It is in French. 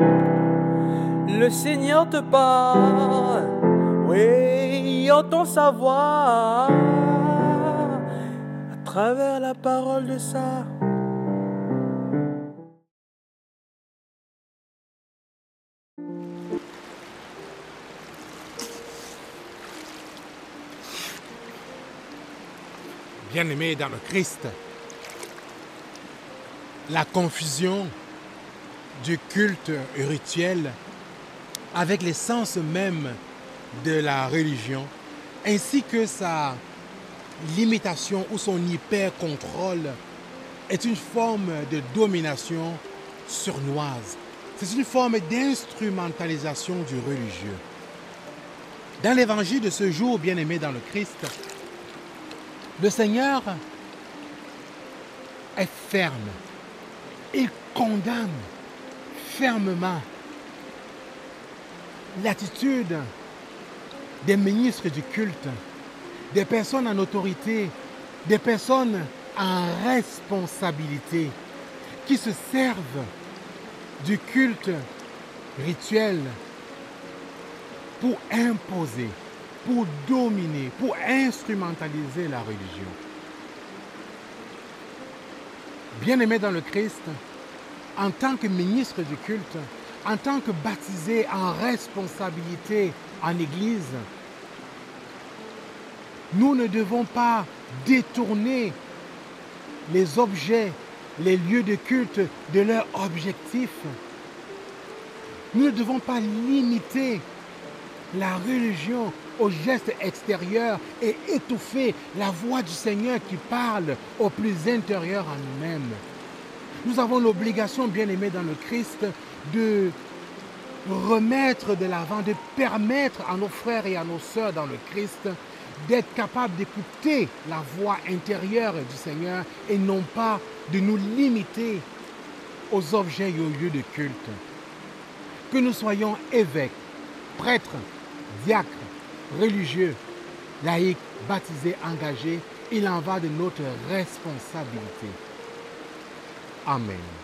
Le Seigneur te parle, oui, entend sa voix à travers la parole de ça. Bien-aimés dans le Christ, la confusion du culte rituel avec l'essence même de la religion, ainsi que sa limitation ou son hyper-contrôle, est une forme de domination surnoise. C'est une forme d'instrumentalisation du religieux. Dans l'évangile de ce jour, bien-aimé dans le Christ, le Seigneur est ferme. Il condamne fermement l'attitude des ministres du culte, des personnes en autorité, des personnes en responsabilité qui se servent du culte rituel pour imposer, pour dominer, pour instrumentaliser la religion. Bien-aimé dans le Christ, en tant que ministre du culte, en tant que baptisé en responsabilité en Église, nous ne devons pas détourner les objets, les lieux de culte de leur objectif. Nous ne devons pas limiter la religion aux gestes extérieurs et étouffer la voix du Seigneur qui parle au plus intérieur en nous-mêmes. Nous avons l'obligation, bien aimés dans le Christ, de remettre de l'avant, de permettre à nos frères et à nos sœurs dans le Christ d'être capables d'écouter la voix intérieure du Seigneur et non pas de nous limiter aux objets et aux lieux de culte. Que nous soyons évêques, prêtres, diacres, religieux, laïcs, baptisés, engagés, il en va de notre responsabilité. Amém.